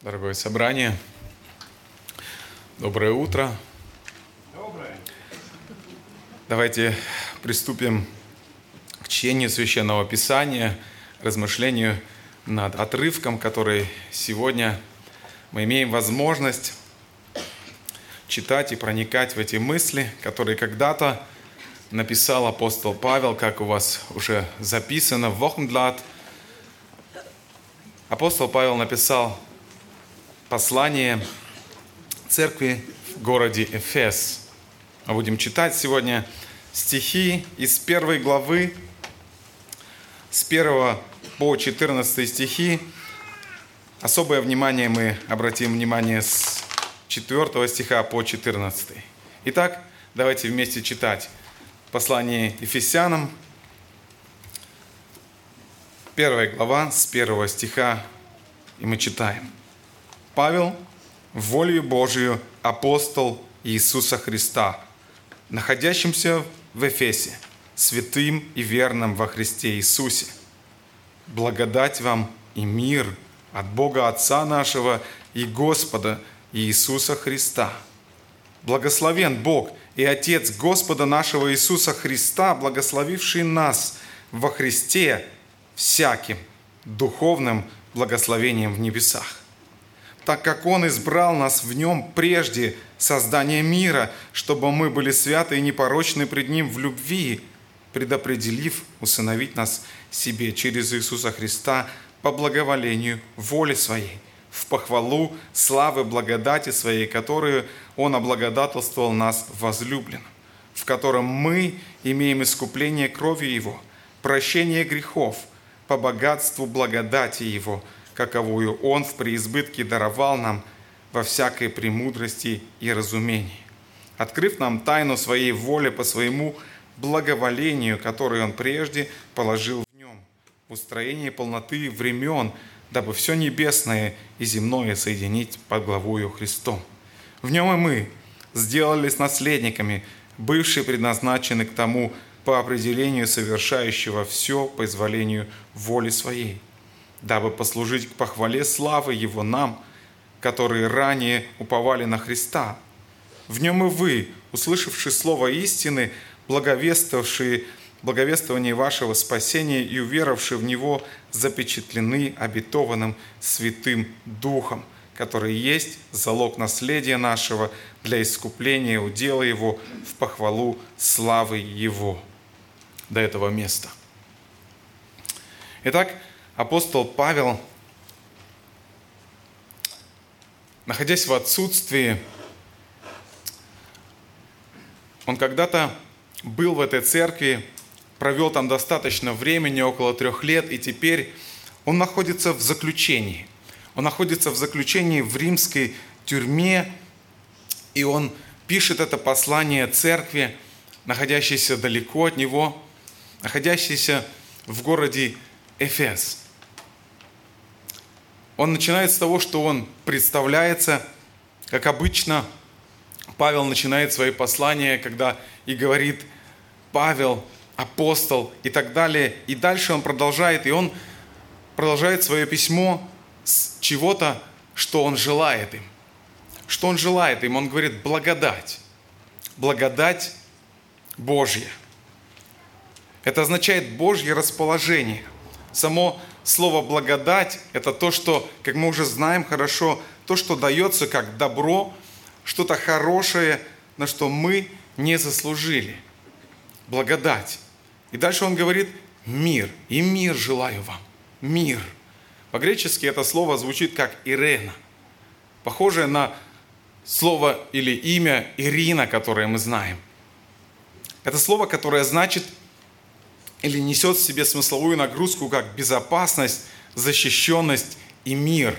Дорогое собрание, доброе утро. Доброе. Давайте приступим к чтению Священного Писания, размышлению над отрывком, который сегодня мы имеем возможность читать и проникать в эти мысли, которые когда-то написал апостол Павел, как у вас уже записано в Вохнблад. Апостол Павел написал послание церкви в городе Эфес. Мы будем читать сегодня стихи из первой главы, с 1 по 14 стихи. Особое внимание мы обратим внимание с 4 стиха по 14. Итак, давайте вместе читать послание Ефесянам, первая глава с первого стиха, и мы читаем. Павел, волею Божию, апостол Иисуса Христа, находящимся в Эфесе, святым и верным во Христе Иисусе. Благодать вам и мир от Бога Отца нашего и Господа Иисуса Христа. Благословен Бог и Отец Господа нашего Иисуса Христа, благословивший нас во Христе всяким духовным благословением в небесах так как Он избрал нас в Нем прежде создания мира, чтобы мы были святы и непорочны пред Ним в любви, предопределив усыновить нас себе через Иисуса Христа по благоволению воли Своей, в похвалу славы благодати Своей, которую Он облагодательствовал нас возлюблен, в котором мы имеем искупление крови Его, прощение грехов по богатству благодати Его – каковую Он в преизбытке даровал нам во всякой премудрости и разумении, открыв нам тайну Своей воли по Своему благоволению, которое Он прежде положил в Нем, в устроении полноты времен, дабы все небесное и земное соединить под главою Христом. В Нем и мы сделались наследниками, бывшие предназначены к тому по определению совершающего все по изволению воли Своей – дабы послужить к похвале славы Его нам, которые ранее уповали на Христа. В нем и вы, услышавшие слово истины, благовествовавшие благовествование вашего спасения и уверовавшие в него, запечатлены обетованным Святым Духом, который есть залог наследия нашего для искупления удела его в похвалу славы Его. До этого места. Итак, апостол Павел, находясь в отсутствии, он когда-то был в этой церкви, провел там достаточно времени, около трех лет, и теперь он находится в заключении. Он находится в заключении в римской тюрьме, и он пишет это послание церкви, находящейся далеко от него, находящейся в городе Эфес он начинает с того, что он представляется, как обычно, Павел начинает свои послания, когда и говорит Павел, апостол и так далее. И дальше он продолжает, и он продолжает свое письмо с чего-то, что он желает им. Что он желает им? Он говорит благодать. Благодать Божья. Это означает Божье расположение. Само слово благодать – это то, что, как мы уже знаем хорошо, то, что дается как добро, что-то хорошее, на что мы не заслужили. Благодать. И дальше он говорит «мир». И мир желаю вам. Мир. По-гречески это слово звучит как «ирена». Похожее на слово или имя Ирина, которое мы знаем. Это слово, которое значит или несет в себе смысловую нагрузку как безопасность, защищенность и мир.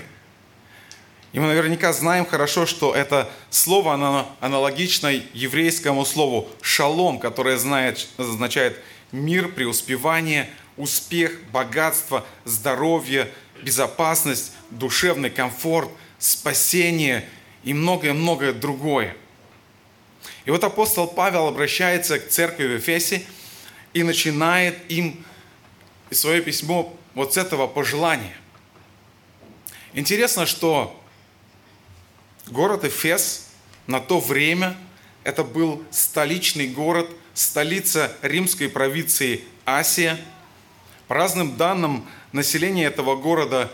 И мы наверняка знаем хорошо, что это слово оно аналогично еврейскому слову «шалом», которое знает, означает мир, преуспевание, успех, богатство, здоровье, безопасность, душевный комфорт, спасение и многое-многое другое. И вот апостол Павел обращается к церкви в Эфесе – и начинает им свое письмо вот с этого пожелания. Интересно, что Город Эфес на то время это был столичный город, столица римской провинции Асия. По разным данным, население этого города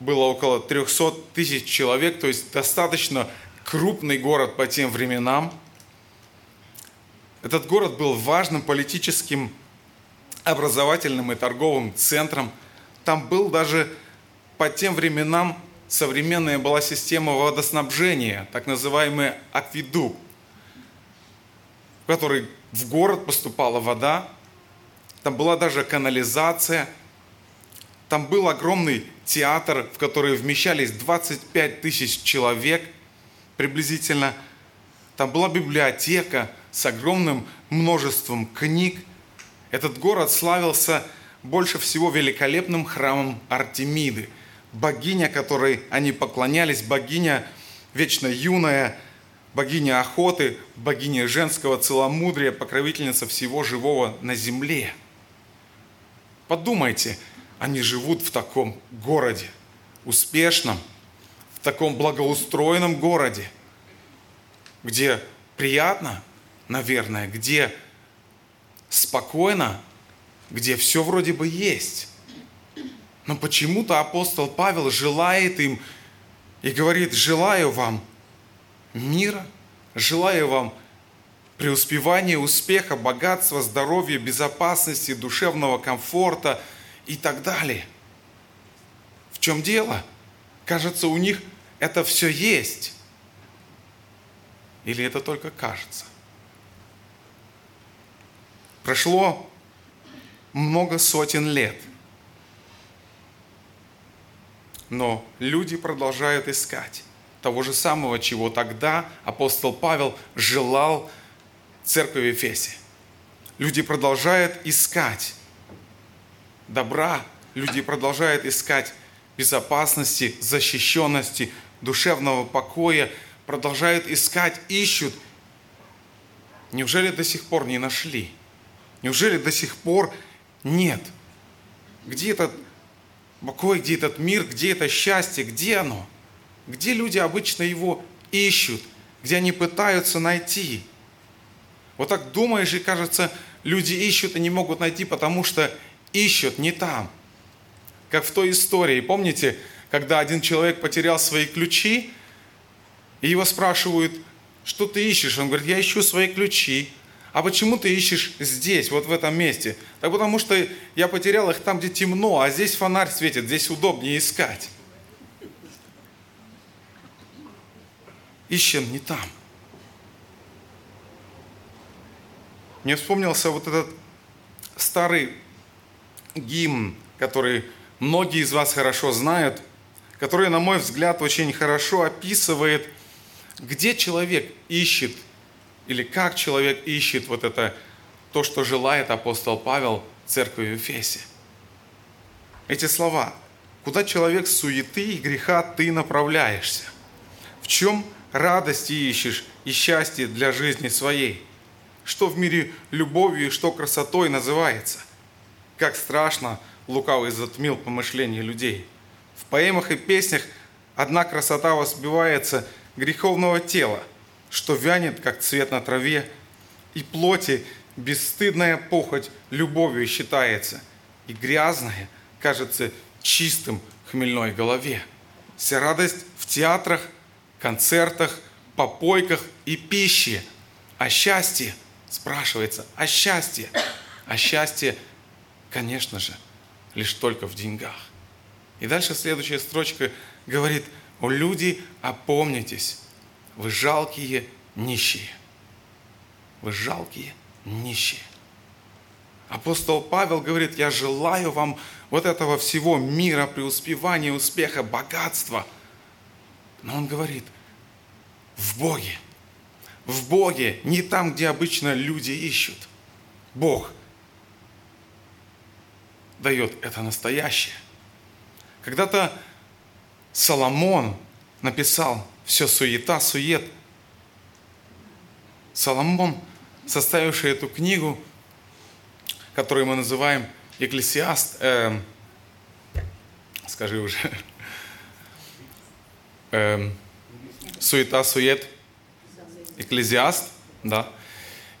было около 300 тысяч человек, то есть достаточно крупный город по тем временам. Этот город был важным политическим, образовательным и торговым центром. Там был даже по тем временам современная была система водоснабжения, так называемый акведук, в который в город поступала вода, там была даже канализация, там был огромный театр, в который вмещались 25 тысяч человек приблизительно. Там была библиотека с огромным множеством книг. Этот город славился больше всего великолепным храмом Артемиды – богиня, которой они поклонялись, богиня вечно юная, богиня охоты, богиня женского целомудрия, покровительница всего живого на земле. Подумайте, они живут в таком городе, успешном, в таком благоустроенном городе, где приятно, наверное, где спокойно, где все вроде бы есть. Но почему-то апостол Павел желает им и говорит, желаю вам мира, желаю вам преуспевания, успеха, богатства, здоровья, безопасности, душевного комфорта и так далее. В чем дело? Кажется, у них это все есть. Или это только кажется? Прошло много сотен лет – но люди продолжают искать того же самого, чего тогда апостол Павел желал церкви в Эфесе. Люди продолжают искать добра, люди продолжают искать безопасности, защищенности, душевного покоя, продолжают искать, ищут. Неужели до сих пор не нашли? Неужели до сих пор нет? Где этот покой, где этот мир, где это счастье, где оно? Где люди обычно его ищут, где они пытаются найти? Вот так думаешь, и кажется, люди ищут и не могут найти, потому что ищут не там. Как в той истории, помните, когда один человек потерял свои ключи, и его спрашивают, что ты ищешь? Он говорит, я ищу свои ключи а почему ты ищешь здесь, вот в этом месте? Так потому что я потерял их там, где темно, а здесь фонарь светит, здесь удобнее искать. Ищем не там. Мне вспомнился вот этот старый гимн, который многие из вас хорошо знают, который, на мой взгляд, очень хорошо описывает, где человек ищет или как человек ищет вот это, то, что желает апостол Павел церкви в Эфесе. Эти слова. Куда человек суеты и греха ты направляешься? В чем радости ищешь и счастье для жизни своей? Что в мире любовью и что красотой называется? Как страшно лукавый затмил помышления людей. В поэмах и песнях одна красота воспевается греховного тела – что вянет, как цвет на траве, и плоти бесстыдная похоть любовью считается, и грязная кажется чистым хмельной голове. Вся радость в театрах, концертах, попойках и пище. А счастье, спрашивается, а счастье? А счастье, конечно же, лишь только в деньгах. И дальше следующая строчка говорит, о люди, опомнитесь, вы жалкие нищие. Вы жалкие нищие. Апостол Павел говорит, я желаю вам вот этого всего мира, преуспевания, успеха, богатства. Но он говорит, в Боге. В Боге, не там, где обычно люди ищут. Бог дает это настоящее. Когда-то Соломон написал все суета, сует. Соломон, составивший эту книгу, которую мы называем Екклесиаст, э, скажи уже, э, суета-сует. Экклезиаст, да.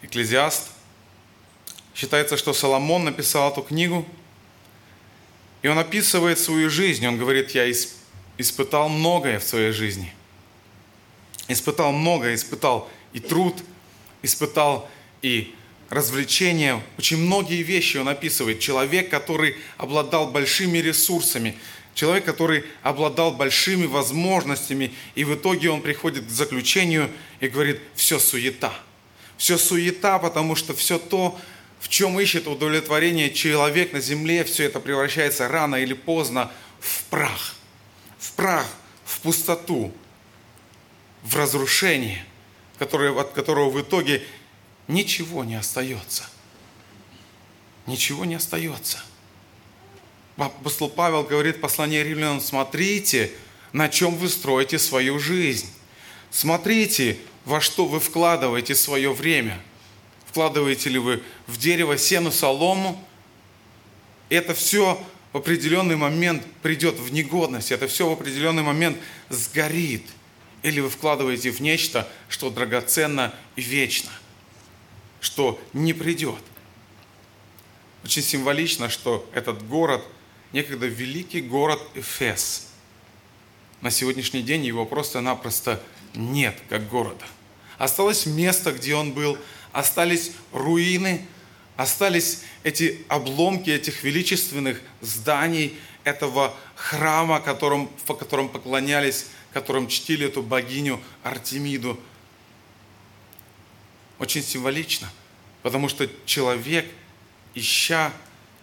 Экклезиаст. Считается, что Соломон написал эту книгу, и он описывает свою жизнь. Он говорит, я испытал многое в своей жизни. Испытал многое, испытал и труд, испытал и развлечения, очень многие вещи он описывает. Человек, который обладал большими ресурсами, человек, который обладал большими возможностями, и в итоге он приходит к заключению и говорит, все суета. Все суета, потому что все то, в чем ищет удовлетворение человек на земле, все это превращается рано или поздно в прах. В прах, в пустоту, в разрушение, которое, от которого в итоге ничего не остается. Ничего не остается. Апостол Павел говорит в послании римлянам, смотрите, на чем вы строите свою жизнь. Смотрите, во что вы вкладываете свое время. Вкладываете ли вы в дерево, сену, солому. Это все в определенный момент придет в негодность. Это все в определенный момент сгорит. Или вы вкладываете в нечто, что драгоценно и вечно – что не придет. Очень символично, что этот город, некогда великий город Эфес, на сегодняшний день его просто-напросто нет как города. Осталось место, где он был, остались руины, остались эти обломки этих величественных зданий, этого храма, которым, в котором поклонялись, которым чтили эту богиню Артемиду – очень символично, потому что человек, ища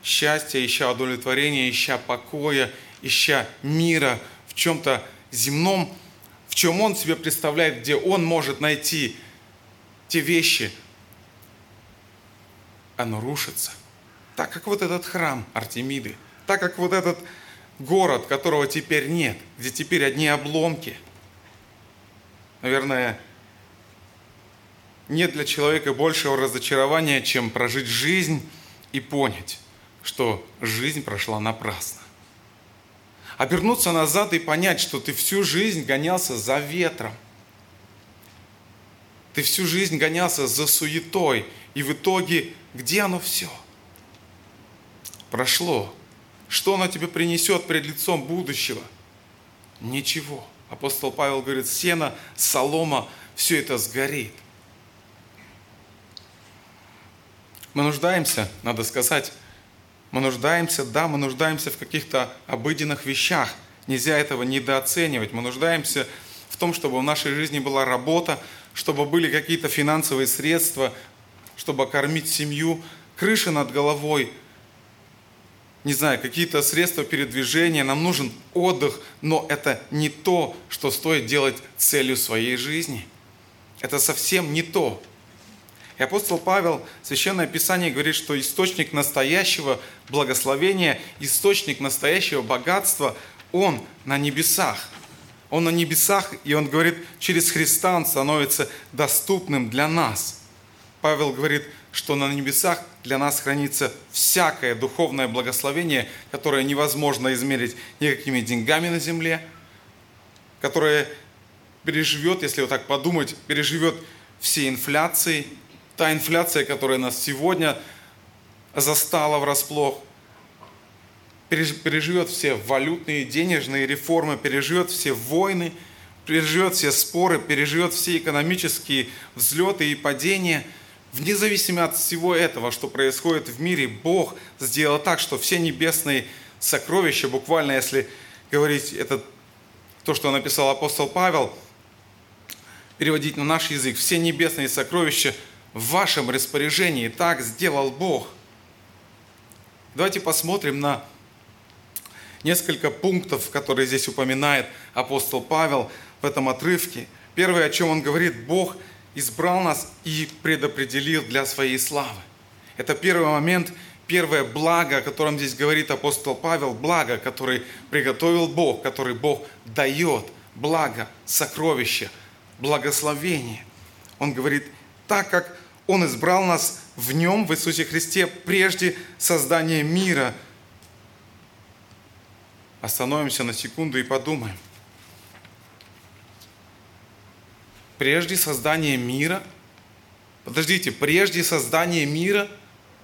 счастья, ища удовлетворения, ища покоя, ища мира в чем-то земном, в чем он себе представляет, где он может найти те вещи, оно рушится. Так как вот этот храм Артемиды, так как вот этот город, которого теперь нет, где теперь одни обломки. Наверное, нет для человека большего разочарования, чем прожить жизнь и понять, что жизнь прошла напрасно. Обернуться назад и понять, что ты всю жизнь гонялся за ветром. Ты всю жизнь гонялся за суетой. И в итоге, где оно все? Прошло. Что оно тебе принесет пред лицом будущего? Ничего. Апостол Павел говорит, сено, солома, все это сгорит. Мы нуждаемся, надо сказать, мы нуждаемся, да, мы нуждаемся в каких-то обыденных вещах. Нельзя этого недооценивать. Мы нуждаемся в том, чтобы в нашей жизни была работа, чтобы были какие-то финансовые средства, чтобы кормить семью, крыша над головой, не знаю, какие-то средства передвижения, нам нужен отдых, но это не то, что стоит делать целью своей жизни. Это совсем не то. И апостол Павел, Священное Писание говорит, что источник настоящего благословения, источник настоящего богатства, он на небесах. Он на небесах, и он говорит, через Христа он становится доступным для нас. Павел говорит, что на небесах для нас хранится всякое духовное благословение, которое невозможно измерить никакими деньгами на земле, которое переживет, если вот так подумать, переживет все инфляции, та инфляция, которая нас сегодня застала врасплох, переживет все валютные, денежные реформы, переживет все войны, переживет все споры, переживет все экономические взлеты и падения. Вне зависимости от всего этого, что происходит в мире, Бог сделал так, что все небесные сокровища, буквально если говорить это то, что написал апостол Павел, переводить на наш язык, все небесные сокровища – в вашем распоряжении. Так сделал Бог. Давайте посмотрим на несколько пунктов, которые здесь упоминает апостол Павел в этом отрывке. Первое, о чем он говорит, Бог избрал нас и предопределил для своей славы. Это первый момент, первое благо, о котором здесь говорит апостол Павел, благо, который приготовил Бог, который Бог дает, благо, сокровище, благословение. Он говорит, так как он избрал нас в Нем, в Иисусе Христе, прежде создания мира. Остановимся на секунду и подумаем. Прежде создания мира, подождите, прежде создания мира,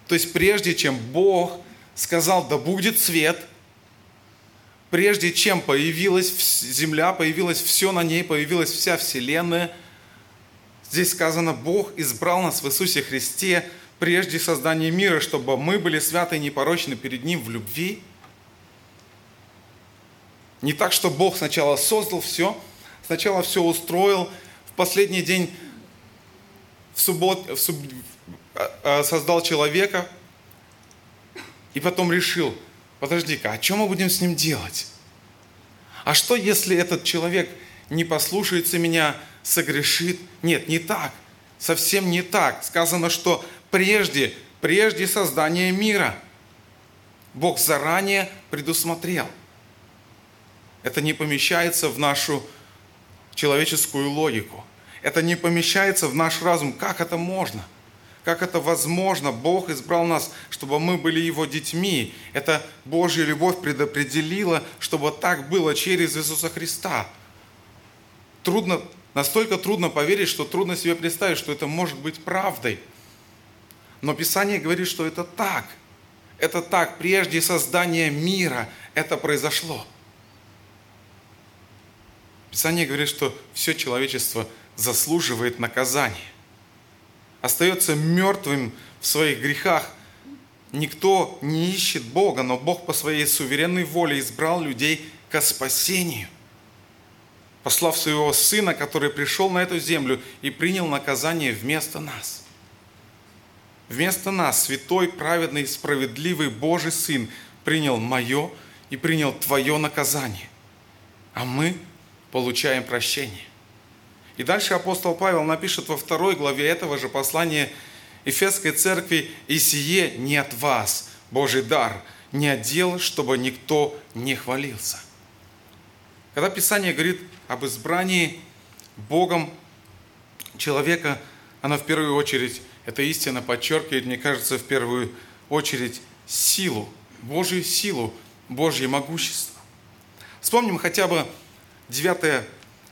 то есть прежде чем Бог сказал, да будет свет, прежде чем появилась земля, появилось все на ней, появилась вся вселенная, здесь сказано, Бог избрал нас в Иисусе Христе прежде создания мира, чтобы мы были святы и непорочны перед Ним в любви. Не так, что Бог сначала создал все, сначала все устроил, последний день в суббот, в суб, а, а, создал человека и потом решил, подожди-ка, а что мы будем с ним делать? А что, если этот человек не послушается меня, согрешит? Нет, не так. Совсем не так. Сказано, что прежде, прежде создания мира. Бог заранее предусмотрел. Это не помещается в нашу человеческую логику. Это не помещается в наш разум. Как это можно? Как это возможно? Бог избрал нас, чтобы мы были Его детьми. Это Божья любовь предопределила, чтобы так было через Иисуса Христа. Трудно, настолько трудно поверить, что трудно себе представить, что это может быть правдой – но Писание говорит, что это так. Это так. Прежде создания мира это произошло. Писание говорит, что все человечество заслуживает наказания. Остается мертвым в своих грехах. Никто не ищет Бога, но Бог по своей суверенной воле избрал людей к спасению, послав своего Сына, который пришел на эту землю и принял наказание вместо нас – Вместо нас святой, праведный, справедливый Божий Сын принял мое и принял твое наказание. А мы получаем прощение. И дальше апостол Павел напишет во второй главе этого же послания Ефесской церкви «И сие не от вас, Божий дар, не от дел, чтобы никто не хвалился». Когда Писание говорит об избрании Богом человека, оно в первую очередь эта истина подчеркивает, мне кажется, в первую очередь силу, Божью силу, Божье могущество. Вспомним хотя бы 9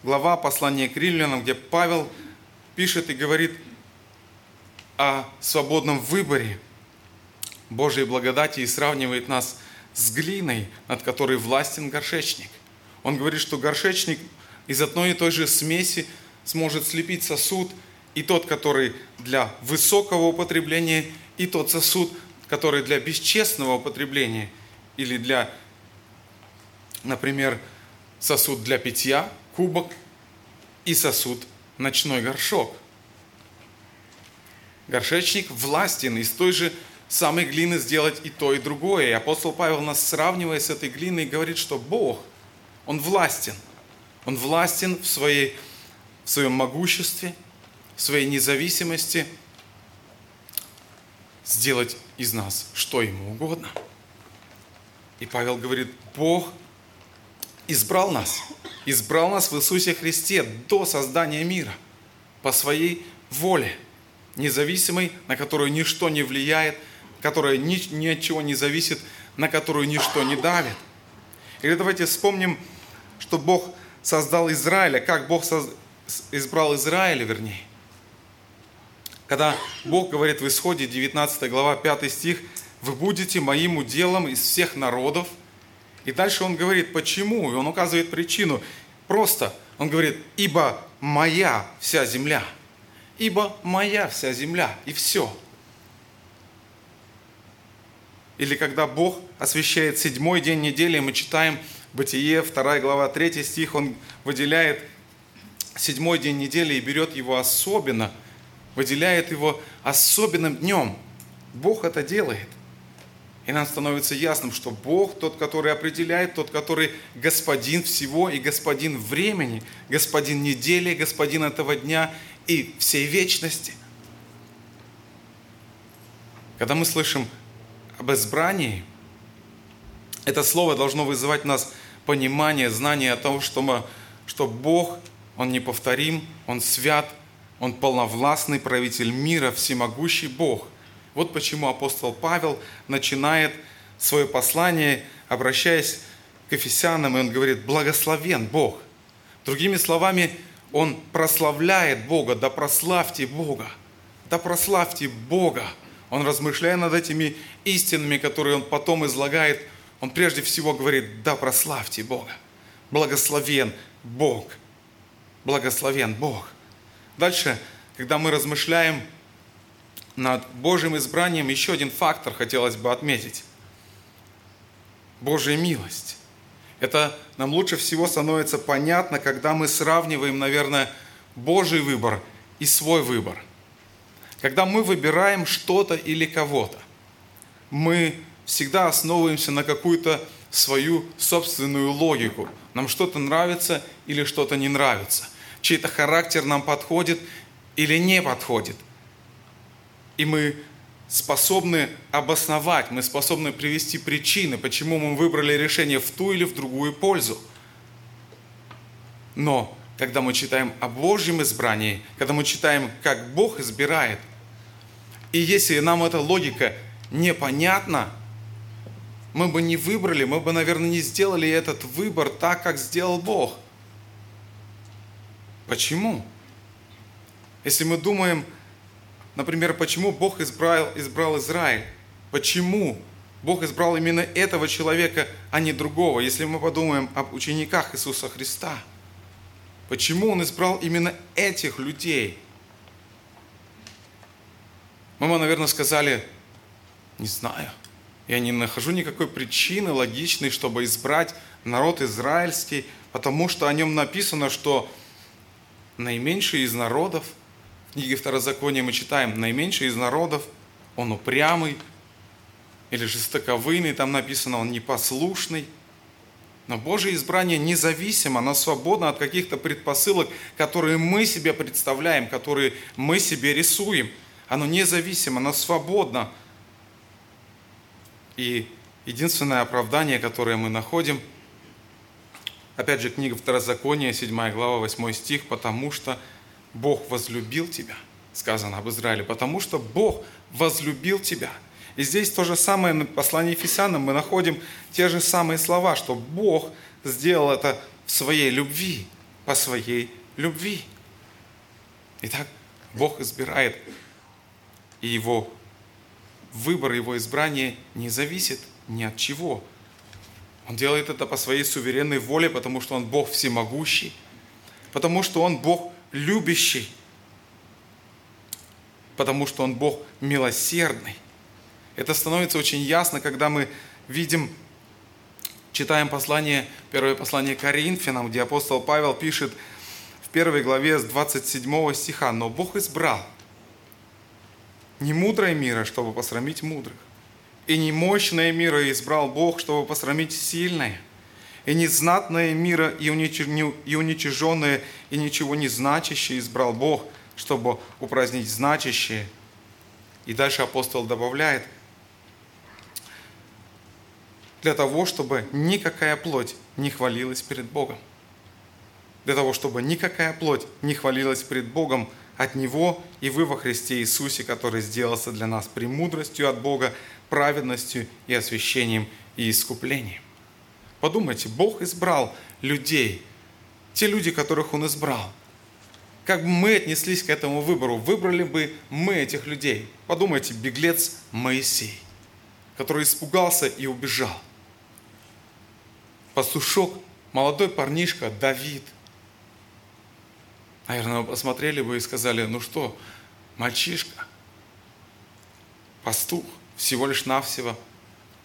глава послания к римлянам, где Павел пишет и говорит о свободном выборе Божьей благодати и сравнивает нас с глиной, над которой властен горшечник. Он говорит, что горшечник из одной и той же смеси сможет слепить сосуд – и тот, который для высокого употребления, и тот сосуд, который для бесчестного употребления или для, например, сосуд для питья, кубок и сосуд ночной горшок. Горшечник властен из той же самой глины сделать и то, и другое. И апостол Павел нас сравнивая с этой глиной говорит, что Бог, Он властен. Он властен в, своей, в своем могуществе – своей независимости сделать из нас что ему угодно. И Павел говорит, Бог избрал нас, избрал нас в Иисусе Христе до создания мира по своей воле, независимой, на которую ничто не влияет, которая ни, ни от чего не зависит, на которую ничто не давит. Или давайте вспомним, что Бог создал Израиля, как Бог избрал Израиля, вернее. Когда Бог говорит в Исходе, 19 глава, 5 стих, «Вы будете моим уделом из всех народов». И дальше он говорит, почему, и он указывает причину. Просто он говорит, «Ибо моя вся земля». «Ибо моя вся земля». И все. Или когда Бог освящает седьмой день недели, мы читаем Бытие, 2 глава, 3 стих, он выделяет седьмой день недели и берет его особенно – выделяет его особенным днем. Бог это делает. И нам становится ясным, что Бог тот, который определяет, тот, который господин всего и господин времени, господин недели, господин этого дня и всей вечности. Когда мы слышим об избрании, это слово должно вызывать в нас понимание, знание о том, что, мы, что Бог, Он неповторим, Он свят, он полновластный правитель мира, всемогущий Бог. Вот почему апостол Павел начинает свое послание, обращаясь к Ефесянам, и он говорит, благословен Бог. Другими словами, он прославляет Бога, да прославьте Бога, да прославьте Бога. Он, размышляя над этими истинами, которые он потом излагает, он прежде всего говорит, да прославьте Бога. Благословен Бог. Благословен Бог. Дальше, когда мы размышляем над Божьим избранием, еще один фактор хотелось бы отметить. Божья милость. Это нам лучше всего становится понятно, когда мы сравниваем, наверное, Божий выбор и свой выбор. Когда мы выбираем что-то или кого-то, мы всегда основываемся на какую-то свою собственную логику. Нам что-то нравится или что-то не нравится. Чей-то характер нам подходит или не подходит. И мы способны обосновать, мы способны привести причины, почему мы выбрали решение в ту или в другую пользу. Но когда мы читаем о Божьем избрании, когда мы читаем, как Бог избирает, и если нам эта логика непонятна, мы бы не выбрали, мы бы, наверное, не сделали этот выбор так, как сделал Бог. Почему? Если мы думаем, Например, почему Бог избрал, избрал Израиль? Почему Бог избрал именно этого человека, а не другого? Если мы подумаем об учениках Иисуса Христа, почему Он избрал именно этих людей? Бы, наверное, сказали, не знаю. Я не нахожу никакой причины логичной, чтобы избрать народ израильский, потому что о нем написано, что наименьший из народов – книге Второзакония мы читаем, наименьший из народов, он упрямый или жестоковыйный, там написано, он непослушный. Но Божье избрание независимо, оно свободно от каких-то предпосылок, которые мы себе представляем, которые мы себе рисуем. Оно независимо, оно свободно. И единственное оправдание, которое мы находим, опять же, книга Второзакония, 7 глава, 8 стих, потому что Бог возлюбил тебя, сказано об Израиле, потому что Бог возлюбил тебя. И здесь то же самое в послании Ефесянам мы находим те же самые слова, что Бог сделал это в своей любви, по своей любви. Итак, Бог избирает, и его выбор, его избрание не зависит ни от чего. Он делает это по своей суверенной воле, потому что Он Бог всемогущий, потому что Он Бог любящий, потому что Он Бог милосердный. Это становится очень ясно, когда мы видим, читаем послание, первое послание Коринфянам, где апостол Павел пишет в первой главе с 27 стиха, «Но Бог избрал не мудрое мира, чтобы посрамить мудрых, и не мощное мира избрал Бог, чтобы посрамить сильное, и незнатное мира, и уничиженное, и ничего не значащее избрал Бог, чтобы упразднить значащее. И дальше апостол добавляет, для того, чтобы никакая плоть не хвалилась перед Богом. Для того, чтобы никакая плоть не хвалилась перед Богом от Него и вы во Христе Иисусе, который сделался для нас премудростью от Бога, праведностью и освящением и искуплением. Подумайте, Бог избрал людей, те люди, которых Он избрал. Как бы мы отнеслись к этому выбору? Выбрали бы мы этих людей? Подумайте, беглец Моисей, который испугался и убежал. Пастушок, молодой парнишка Давид. Наверное, посмотрели бы и сказали, ну что, мальчишка, пастух, всего лишь навсего –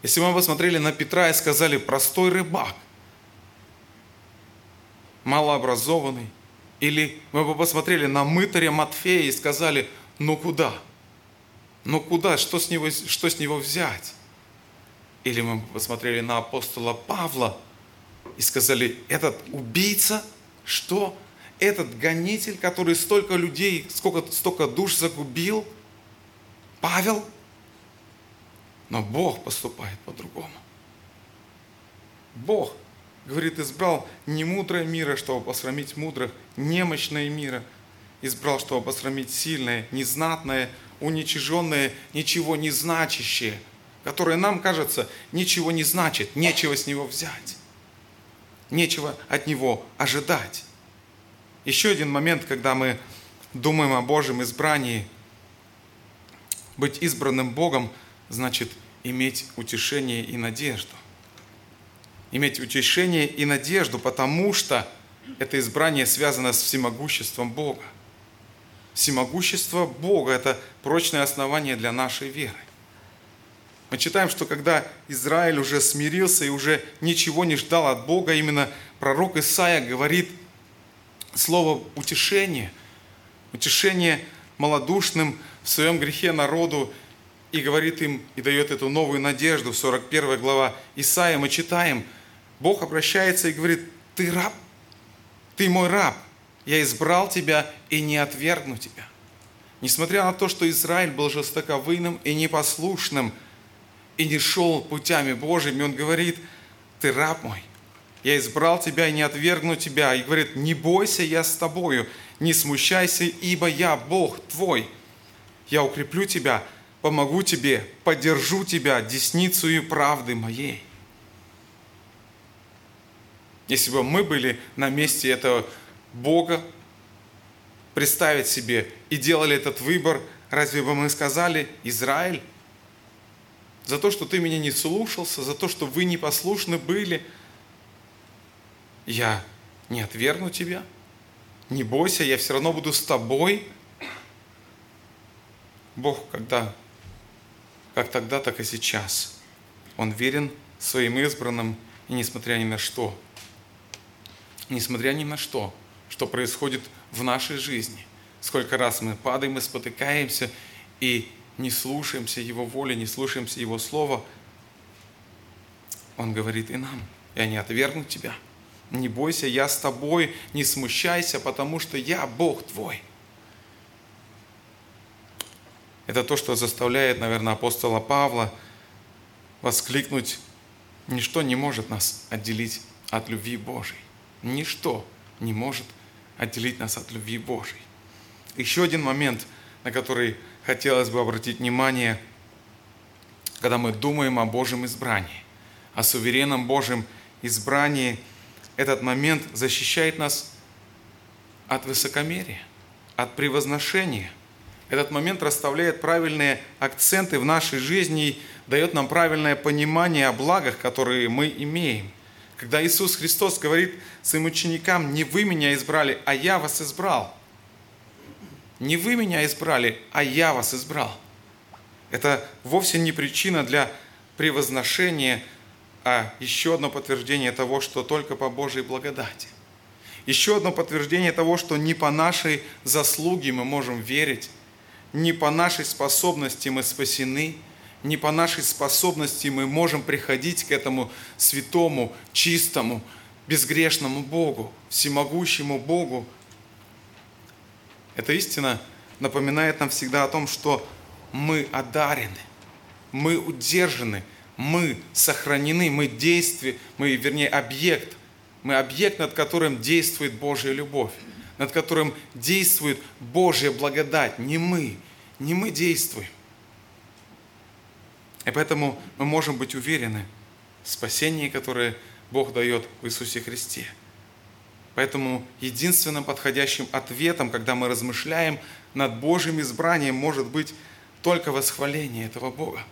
если мы посмотрели на Петра и сказали, простой рыбак, малообразованный, или мы бы посмотрели на мытаря Матфея и сказали, ну куда? Ну куда? Что с него, что с него взять? Или мы бы посмотрели на апостола Павла и сказали, этот убийца, что? Этот гонитель, который столько людей, сколько, столько душ загубил, Павел – но Бог поступает по-другому. Бог, говорит, избрал не мудрое мира, чтобы посрамить мудрых, немощное мира, избрал, чтобы посрамить сильное, незнатное, уничиженное, ничего не значащее, которое нам кажется ничего не значит, нечего с него взять, нечего от него ожидать. Еще один момент, когда мы думаем о Божьем избрании, быть избранным Богом значит иметь утешение и надежду. Иметь утешение и надежду, потому что это избрание связано с всемогуществом Бога. Всемогущество Бога – это прочное основание для нашей веры. Мы читаем, что когда Израиль уже смирился и уже ничего не ждал от Бога, именно пророк Исаия говорит слово утешение, утешение малодушным в своем грехе народу и говорит им, и дает эту новую надежду. В 41 глава Исаия мы читаем, Бог обращается и говорит, ты раб, ты мой раб, я избрал тебя и не отвергну тебя. Несмотря на то, что Израиль был жестоковыйным и непослушным, и не шел путями Божьими, он говорит, ты раб мой, я избрал тебя и не отвергну тебя. И говорит, не бойся, я с тобою, не смущайся, ибо я Бог твой. Я укреплю тебя, помогу тебе, поддержу тебя десницу правды моей. Если бы мы были на месте этого Бога, представить себе и делали этот выбор, разве бы мы сказали, Израиль, за то, что ты меня не слушался, за то, что вы непослушны были, я не отвергну тебя, не бойся, я все равно буду с тобой. Бог, когда, как тогда, так и сейчас, Он верен своим избранным, и несмотря ни на что, несмотря ни на что, что происходит в нашей жизни, сколько раз мы падаем и спотыкаемся, и не слушаемся Его воли, не слушаемся Его Слова, Он говорит и нам, я не отвергну тебя. Не бойся, я с тобой, не смущайся, потому что я Бог твой. Это то, что заставляет, наверное, апостола Павла воскликнуть, ничто не может нас отделить от любви Божьей. Ничто не может отделить нас от любви Божьей. Еще один момент, на который хотелось бы обратить внимание, когда мы думаем о Божьем избрании, о суверенном Божьем избрании, этот момент защищает нас от высокомерия, от превозношения. Этот момент расставляет правильные акценты в нашей жизни и дает нам правильное понимание о благах, которые мы имеем. Когда Иисус Христос говорит своим ученикам, не вы меня избрали, а я вас избрал – не вы меня избрали, а я вас избрал. Это вовсе не причина для превозношения, а еще одно подтверждение того, что только по Божьей благодати. Еще одно подтверждение того, что не по нашей заслуге мы можем верить, не по нашей способности мы спасены, не по нашей способности мы можем приходить к этому святому, чистому, безгрешному Богу, всемогущему Богу, эта истина напоминает нам всегда о том, что мы одарены, мы удержаны, мы сохранены, мы действие, мы, вернее, объект. Мы объект, над которым действует Божья любовь, над которым действует Божья благодать. Не мы, не мы действуем. И поэтому мы можем быть уверены в спасении, которое Бог дает в Иисусе Христе – Поэтому единственным подходящим ответом, когда мы размышляем над Божьим избранием, может быть только восхваление этого Бога.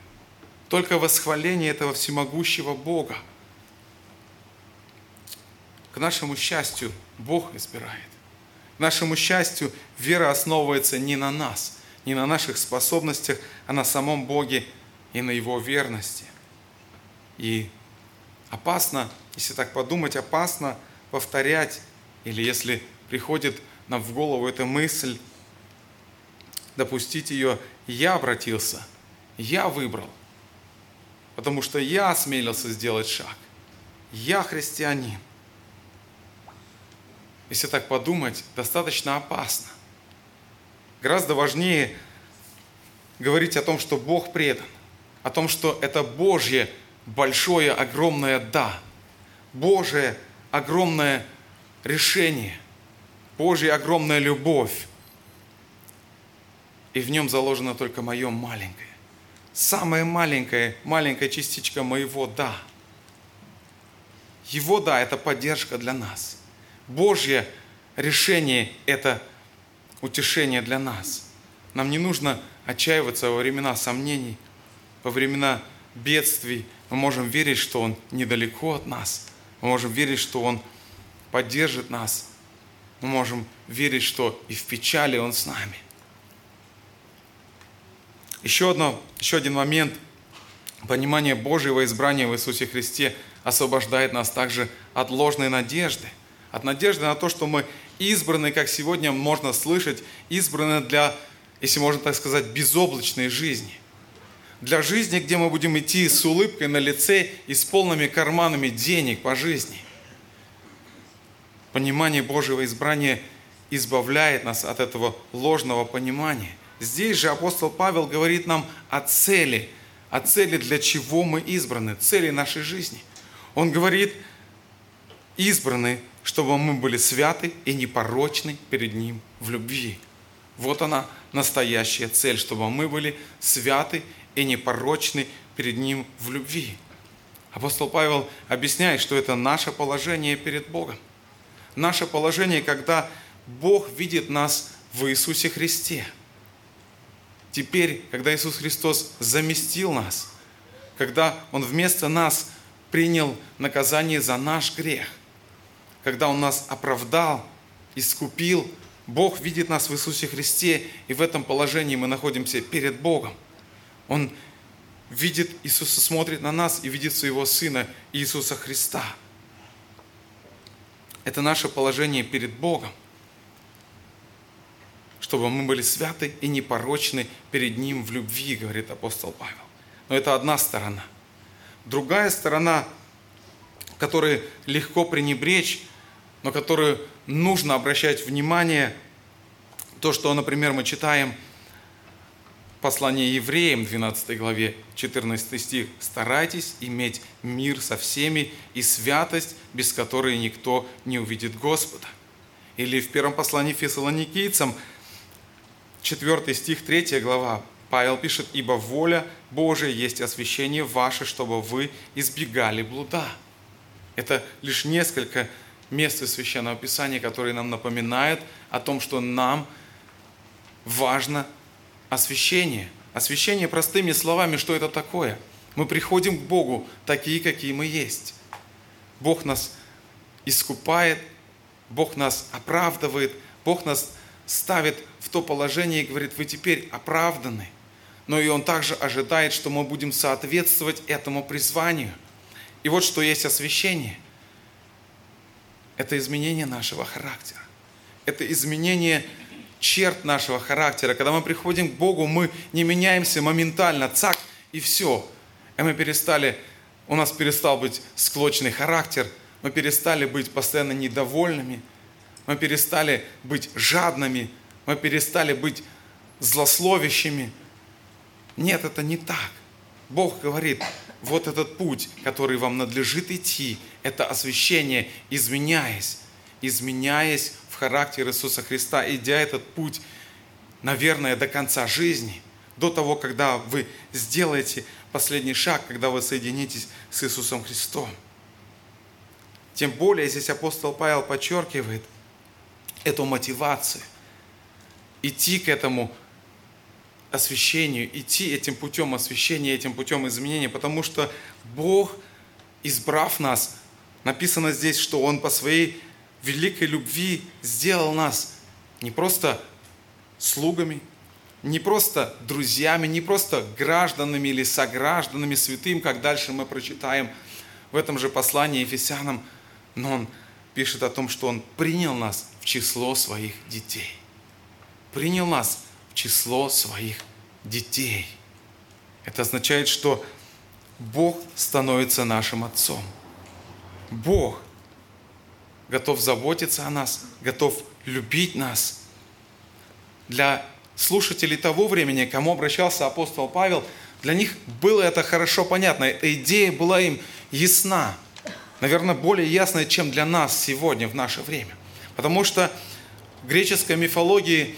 Только восхваление этого всемогущего Бога. К нашему счастью, Бог избирает. Нашему счастью, вера основывается не на нас, не на наших способностях, а на самом Боге и на Его верности. И опасно, если так подумать, опасно повторять или если приходит нам в голову эта мысль, допустить ее, я обратился, я выбрал, потому что я осмелился сделать шаг. Я христианин. Если так подумать, достаточно опасно. Гораздо важнее говорить о том, что Бог предан, о том, что это Божье большое, огромное «да», Божие огромное решение, Божья огромная любовь. И в нем заложено только мое маленькое. Самая маленькая, маленькая частичка моего «да». Его «да» – это поддержка для нас. Божье решение – это утешение для нас. Нам не нужно отчаиваться во времена сомнений, во времена бедствий. Мы можем верить, что Он недалеко от нас. Мы можем верить, что Он поддержит нас. Мы можем верить, что и в печали Он с нами. Еще, одно, еще один момент. Понимание Божьего избрания в Иисусе Христе освобождает нас также от ложной надежды. От надежды на то, что мы избраны, как сегодня можно слышать, избраны для, если можно так сказать, безоблачной жизни. Для жизни, где мы будем идти с улыбкой на лице и с полными карманами денег по жизни. Понимание Божьего избрания избавляет нас от этого ложного понимания. Здесь же апостол Павел говорит нам о цели, о цели, для чего мы избраны, цели нашей жизни. Он говорит, избраны, чтобы мы были святы и непорочны перед Ним в любви. Вот она, настоящая цель, чтобы мы были святы и непорочны перед Ним в любви. Апостол Павел объясняет, что это наше положение перед Богом. Наше положение, когда Бог видит нас в Иисусе Христе. Теперь, когда Иисус Христос заместил нас, когда Он вместо нас принял наказание за наш грех, когда Он нас оправдал, искупил, Бог видит нас в Иисусе Христе, и в этом положении мы находимся перед Богом. Он видит Иисуса, смотрит на нас и видит своего Сына Иисуса Христа. Это наше положение перед Богом, чтобы мы были святы и непорочны перед Ним в любви, говорит апостол Павел. Но это одна сторона. Другая сторона, которой легко пренебречь, но которую нужно обращать внимание, то, что, например, мы читаем послание евреям, 12 главе, 14 стих. «Старайтесь иметь мир со всеми и святость, без которой никто не увидит Господа». Или в первом послании фессалоникийцам, 4 стих, 3 глава, Павел пишет, «Ибо воля Божия есть освящение ваше, чтобы вы избегали блуда». Это лишь несколько мест из Священного Писания, которые нам напоминают о том, что нам важно освящение. Освящение простыми словами, что это такое? Мы приходим к Богу такие, какие мы есть. Бог нас искупает, Бог нас оправдывает, Бог нас ставит в то положение и говорит, вы теперь оправданы. Но и Он также ожидает, что мы будем соответствовать этому призванию. И вот что есть освящение – это изменение нашего характера. Это изменение черт нашего характера. Когда мы приходим к Богу, мы не меняемся моментально, цак, и все. И мы перестали, у нас перестал быть склочный характер, мы перестали быть постоянно недовольными, мы перестали быть жадными, мы перестали быть злословящими. Нет, это не так. Бог говорит, вот этот путь, который вам надлежит идти, это освящение, изменяясь, изменяясь в характер Иисуса Христа, идя этот путь, наверное, до конца жизни, до того, когда вы сделаете последний шаг, когда вы соединитесь с Иисусом Христом. Тем более здесь апостол Павел подчеркивает эту мотивацию, идти к этому освящению, идти этим путем освящения, этим путем изменения, потому что Бог, избрав нас, написано здесь, что Он по своей великой любви сделал нас не просто слугами, не просто друзьями, не просто гражданами или согражданами святым, как дальше мы прочитаем в этом же послании Ефесянам, но Он пишет о том, что Он принял нас в число своих детей. Принял нас в число своих детей. Это означает, что Бог становится нашим Отцом. Бог готов заботиться о нас, готов любить нас. Для слушателей того времени, к кому обращался апостол Павел, для них было это хорошо понятно. Эта идея была им ясна. Наверное, более ясная, чем для нас сегодня, в наше время. Потому что в греческой мифологии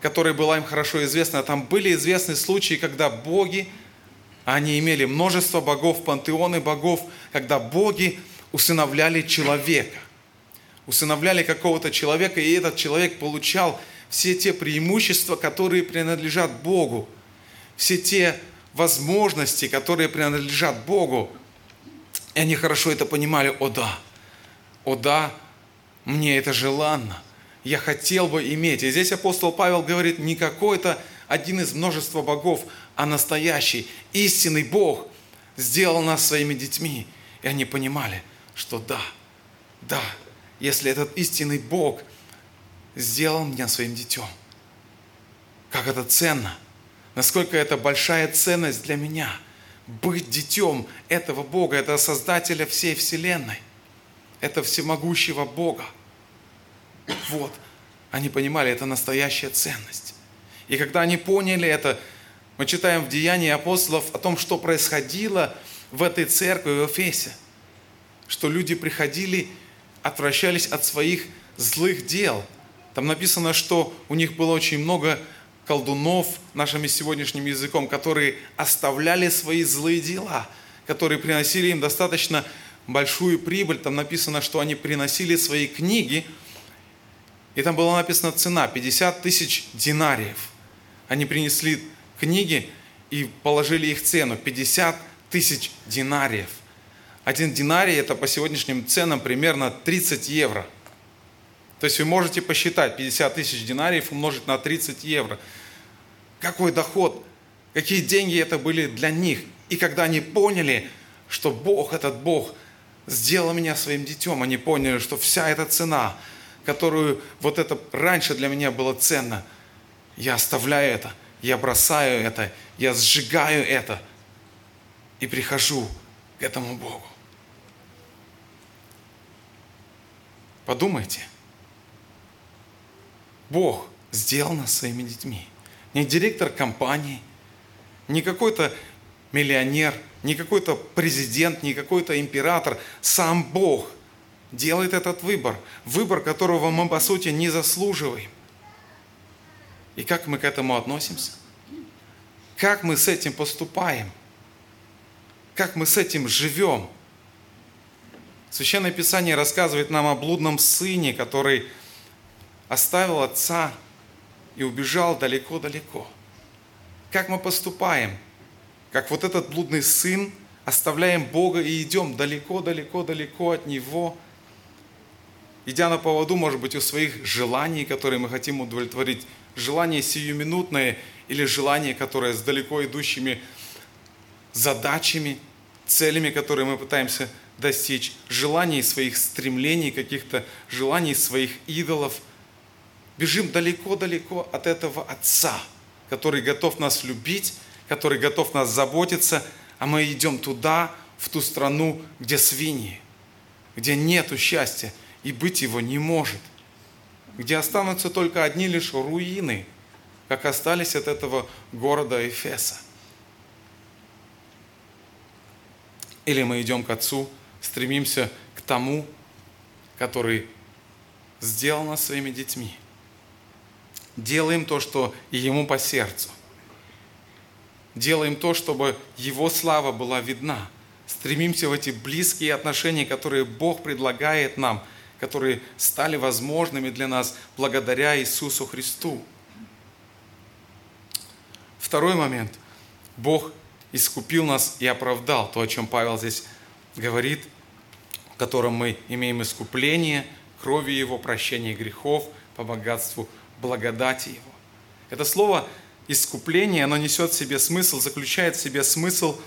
которая была им хорошо известна, там были известны случаи, когда боги, они имели множество богов, пантеоны богов, когда боги усыновляли человека. усыновляли какого-то человека, и этот человек получал все те преимущества, которые принадлежат Богу, все те возможности, которые принадлежат Богу. И они хорошо это понимали. О да, о да, мне это желанно. Я хотел бы иметь. И здесь апостол Павел говорит, не какой-то один из множества богов, а настоящий, истинный Бог сделал нас своими детьми. И они понимали, что да, да, если этот истинный Бог сделал меня своим детем, как это ценно, насколько это большая ценность для меня – быть детем этого Бога, этого Создателя всей Вселенной, это всемогущего Бога. Вот, они понимали, это настоящая ценность. И когда они поняли это, мы читаем в Деянии апостолов о том, что происходило в этой церкви в Эфесе, что люди приходили, отвращались от своих злых дел. Там написано, что у них было очень много колдунов нашим сегодняшним языком, которые оставляли свои злые дела, которые приносили им достаточно большую прибыль. Там написано, что они приносили свои книги, и там была написана цена 50 тысяч динариев. Они принесли книги и положили их цену 50 тысяч динариев. Один динарий это по сегодняшним ценам примерно 30 евро. То есть вы можете посчитать 50 тысяч динариев умножить на 30 евро – какой доход, какие деньги это были для них. И когда они поняли, что Бог, этот Бог, сделал меня своим детем, они поняли, что вся эта цена, которую вот это раньше для меня было ценно, я оставляю это, я бросаю это, я сжигаю это и прихожу к этому Богу. Подумайте, Бог сделал нас своими детьми не директор компании, не какой-то миллионер, не какой-то президент, не какой-то император. Сам Бог делает этот выбор. Выбор, которого мы, по сути, не заслуживаем. И как мы к этому относимся? Как мы с этим поступаем? Как мы с этим живем? Священное Писание рассказывает нам о блудном сыне, который оставил отца и убежал далеко-далеко. Как мы поступаем? Как вот этот блудный сын, оставляем Бога и идем далеко-далеко-далеко от Него, идя на поводу, может быть, у своих желаний, которые мы хотим удовлетворить, желания сиюминутные или желания, которые с далеко идущими задачами, целями, которые мы пытаемся достичь, желаний своих стремлений, каких-то желаний своих идолов – бежим далеко-далеко от этого Отца, который готов нас любить, который готов нас заботиться, а мы идем туда, в ту страну, где свиньи, где нету счастья и быть его не может, где останутся только одни лишь руины, как остались от этого города Эфеса. Или мы идем к Отцу, стремимся к тому, который сделал нас своими детьми – делаем то, что Ему по сердцу. Делаем то, чтобы Его слава была видна. Стремимся в эти близкие отношения, которые Бог предлагает нам, которые стали возможными для нас благодаря Иисусу Христу. Второй момент. Бог искупил нас и оправдал. То, о чем Павел здесь говорит, в котором мы имеем искупление, крови Его, прощение грехов по богатству благодати Его. Это слово искупление, оно несет в себе смысл, заключает в себе смысл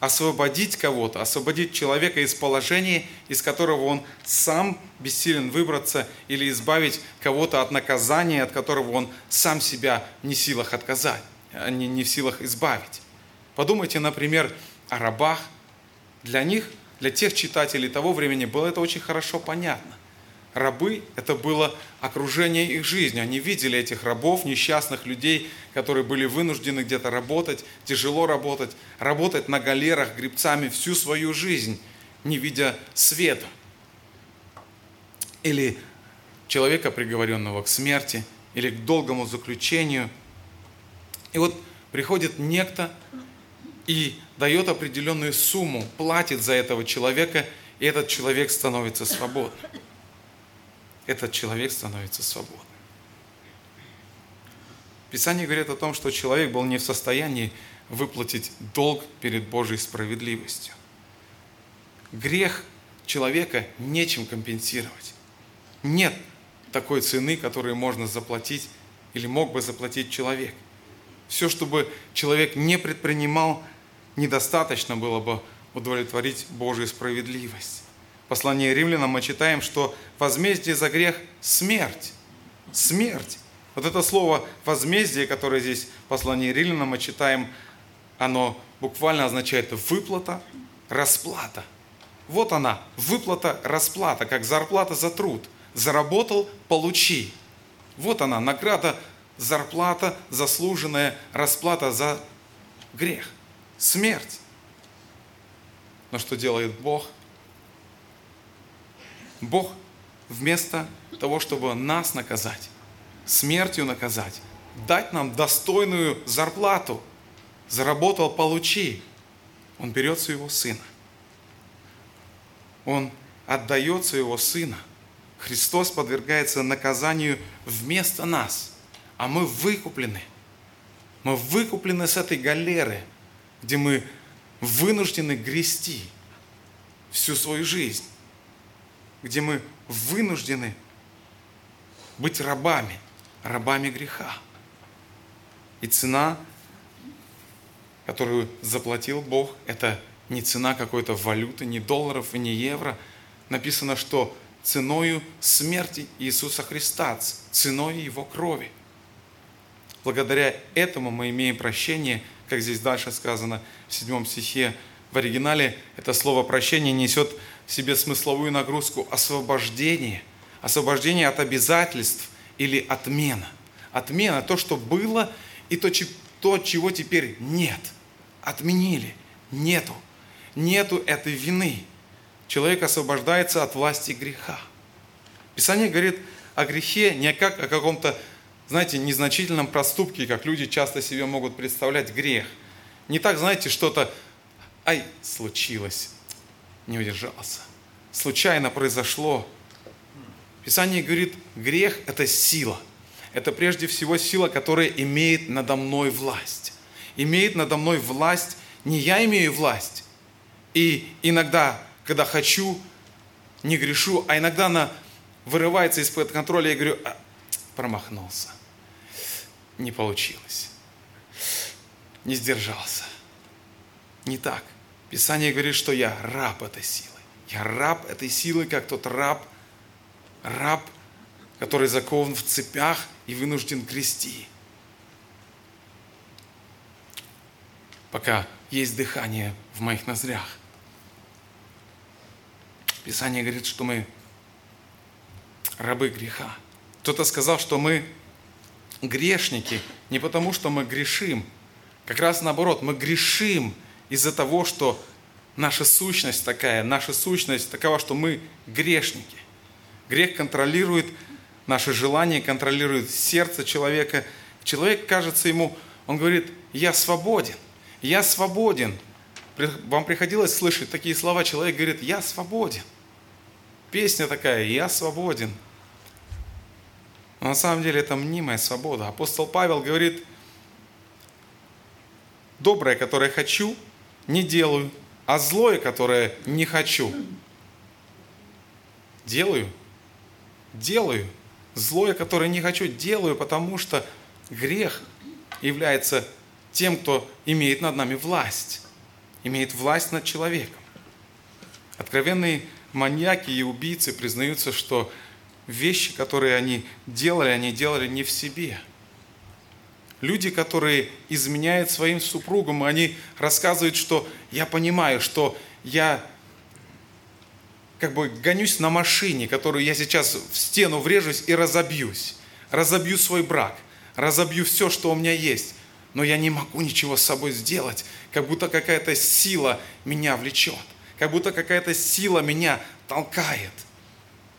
освободить кого-то, освободить человека из положения, из которого он сам бессилен выбраться, или избавить кого-то от наказания, от которого он сам себя не в силах отказать, а не, не в силах избавить. Подумайте, например, о рабах. Для них, для тех читателей того времени было это очень хорошо понятно. Рабы – это было окружение их жизни. Они видели этих рабов, несчастных людей, которые были вынуждены где-то работать, тяжело работать, работать на галерах грибцами всю свою жизнь, не видя света. Или человека, приговоренного к смерти, или к долгому заключению. И вот приходит некто и дает определенную сумму, платит за этого человека, и этот человек становится свободным. этот человек становится свободным. Писание говорит о том, что человек был не в состоянии выплатить долг перед Божьей справедливостью. Грех человека нечем компенсировать. Нет такой цены, которую можно заплатить или мог бы заплатить человек. Все, чтобы человек не предпринимал, недостаточно было бы удовлетворить Божью справедливость. В послании римлянам мы читаем, что возмездие за грех – смерть. Смерть. Вот это слово «возмездие», которое здесь в послании римлянам мы читаем, оно буквально означает выплата, расплата. Вот она, выплата, расплата, как зарплата за труд. Заработал – получи. Вот она, награда, зарплата, заслуженная расплата за грех, смерть. Но что делает Бог? Бог вместо того, чтобы нас наказать, смертью наказать, дать нам достойную зарплату, заработал, получи. Он берет своего сына. Он отдает своего сына. Христос подвергается наказанию вместо нас, а мы выкуплены. Мы выкуплены с этой галеры, где мы вынуждены грести всю свою жизнь, где мы вынуждены быть рабами, рабами греха. И цена, которую заплатил Бог, это не цена какой-то валюты, не долларов и не евро. Написано, что ценою смерти Иисуса Христа, ценой Его крови. Благодаря этому мы имеем прощение – как здесь дальше сказано в седьмом стихе, в оригинале это слово «прощение» несет в себе смысловую нагрузку освобождение, освобождение от обязательств или отмена. Отмена – то, что было, и то, то, чего теперь нет. Отменили. Нету. Нету этой вины. Человек освобождается от власти греха. Писание говорит о грехе не как о каком-то знаете, незначительном проступке, как люди часто себе могут представлять грех. Не так, знаете, что-то, ай, случилось, не удержался. Случайно произошло. Писание говорит, грех – это сила. Это прежде всего сила, которая имеет надо мной власть. Имеет надо мной власть, не я имею власть. И иногда, когда хочу, не грешу, а иногда она вырывается из-под контроля, я говорю, а, промахнулся не получилось. Не сдержался. Не так. Писание говорит, что я раб этой силы. Я раб этой силы, как тот раб, раб, который закован в цепях и вынужден грести. Пока есть дыхание в моих ноздрях. Писание говорит, что мы рабы греха. Кто-то сказал, что мы грешники не потому, что мы грешим. Как раз наоборот, мы грешим из-за того, что наша сущность такая, наша сущность такова, что мы грешники. Грех контролирует наши желания, контролирует сердце человека. Человек кажется ему, он говорит, я свободен, я свободен. Вам приходилось слышать такие слова, человек говорит, я свободен. Песня такая, я свободен. Но на самом деле это мнимая свобода. Апостол Павел говорит, доброе, которое хочу, не делаю, а злое, которое не хочу, делаю. Делаю. Злое, которое не хочу, делаю, потому что грех является тем, кто имеет над нами власть, имеет власть над человеком. Откровенные маньяки и убийцы признаются, что вещи, которые они делали, они делали не в себе. Люди, которые изменяют своим супругам, они рассказывают, что я понимаю, что я как бы гонюсь на машине, которую я сейчас в стену врежусь и разобьюсь. Разобью свой брак, разобью все, что у меня есть. Но я не могу ничего с собой сделать, как будто какая-то сила меня влечет, как будто какая-то сила меня толкает –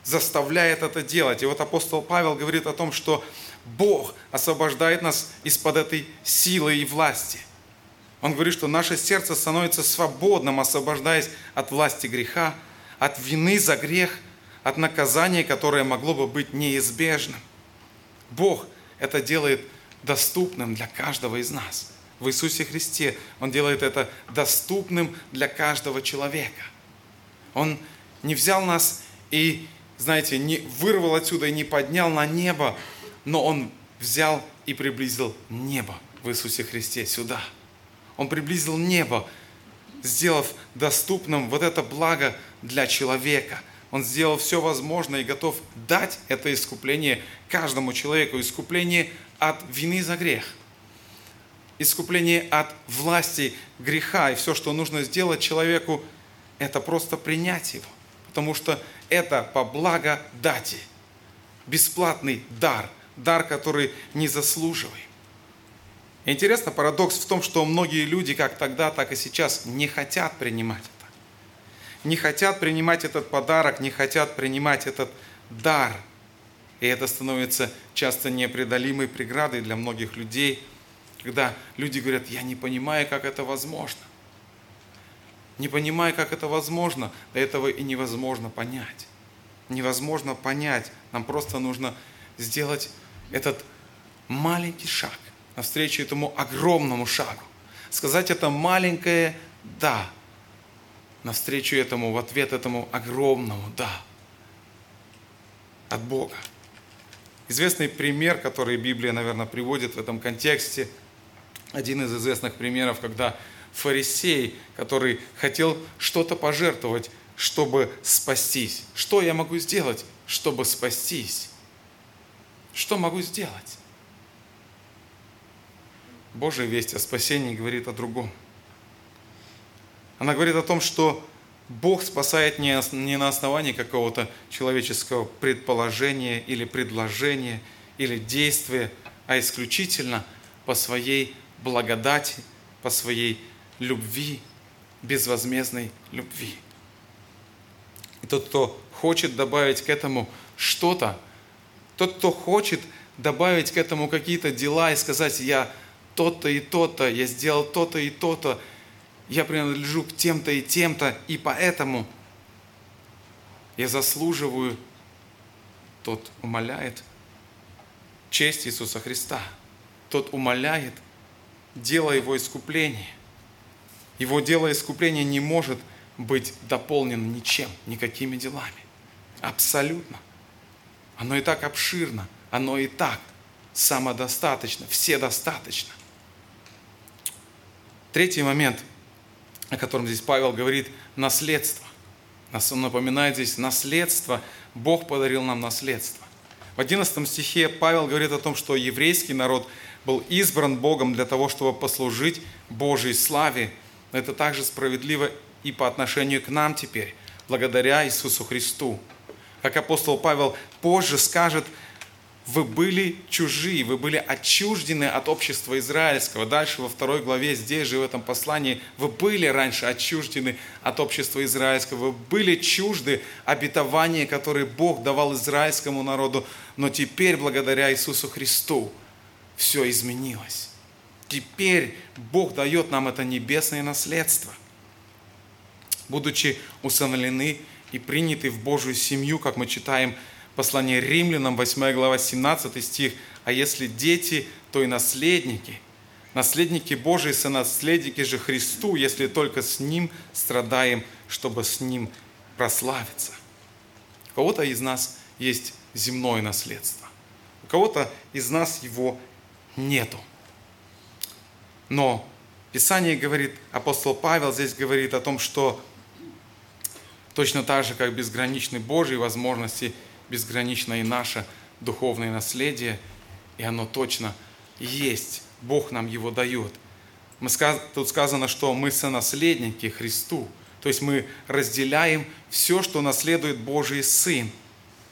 заставляет это делать. И вот апостол Павел говорит о том, что Бог освобождает нас из-под этой силы и власти. Он говорит, что наше сердце становится свободным, освобождаясь от власти греха, от вины за грех, от наказания, которое могло бы быть неизбежным. Бог это делает доступным для каждого из нас. В Иисусе Христе Он делает это доступным для каждого человека. Он не взял нас и, знаете, не вырвал отсюда и не поднял на небо, но Он взял и приблизил небо в Иисусе Христе сюда. Он приблизил небо, сделав доступным вот это благо для человека. Он сделал все возможное и готов дать это искупление каждому человеку. Искупление от вины за грех. Искупление от власти греха. И все, что нужно сделать человеку, это просто принять его. Потому что это по благодати. Бесплатный дар. Дар, который не заслуживаем. Интересно, парадокс в том, что многие люди, как тогда, так и сейчас, не хотят принимать это. Не хотят принимать этот подарок, не хотят принимать этот дар. И это становится часто непреодолимой преградой для многих людей, когда люди говорят, я не понимаю, как это возможно. Не понимаю, как это возможно, до этого и невозможно понять. Невозможно понять, нам просто нужно сделать этот маленький шаг навстречу этому огромному шагу. Сказать это маленькое «да», навстречу этому, в ответ этому огромному «да» от Бога. Известный пример, который Библия, наверное, приводит в этом контексте, один из известных примеров, когда фарисей, который хотел что-то пожертвовать, чтобы спастись. Что я могу сделать, чтобы спастись? Что могу сделать? Божья весть о спасении говорит о другом. Она говорит о том, что Бог спасает не на основании какого-то человеческого предположения или предложения или действия, а исключительно по своей благодати, по своей любви, безвозмездной любви. И тот, кто хочет добавить к этому что-то, тот, кто хочет добавить к этому какие-то дела и сказать, я то-то и то-то, я сделал то-то и то-то, я принадлежу к тем-то и тем-то, и поэтому я заслуживаю, тот умоляет честь Иисуса Христа. Тот умоляет дело Его искупления. Его дело искупления не может быть дополнено ничем, никакими делами. Абсолютно. Оно и так обширно, оно и так самодостаточно, все достаточно. Третий момент, о котором здесь Павел говорит, наследство. Он напоминает здесь наследство. Бог подарил нам наследство. В 11 стихе Павел говорит о том, что еврейский народ был избран Богом для того, чтобы послужить Божьей славе. Это также справедливо и по отношению к нам теперь, благодаря Иисусу Христу. Как апостол Павел позже скажет, вы были чужие, вы были отчуждены от общества израильского. Дальше во второй главе, здесь же в этом послании, вы были раньше отчуждены от общества израильского, вы были чужды обетования, которые Бог давал израильскому народу, но теперь, благодаря Иисусу Христу, все изменилось. Теперь Бог дает нам это небесное наследство. Будучи усыновлены и приняты в Божью семью, как мы читаем Послание римлянам, 8 глава, 17 стих. «А если дети, то и наследники. Наследники Божии, сонаследники же Христу, если только с Ним страдаем, чтобы с Ним прославиться». У кого-то из нас есть земное наследство. У кого-то из нас его нету. Но Писание говорит, апостол Павел здесь говорит о том, что точно так же, как безграничны Божьи возможности – безгранично и наше духовное наследие, и оно точно есть. Бог нам его дает. Мы, тут сказано, что мы сонаследники Христу, то есть мы разделяем все, что наследует Божий Сын.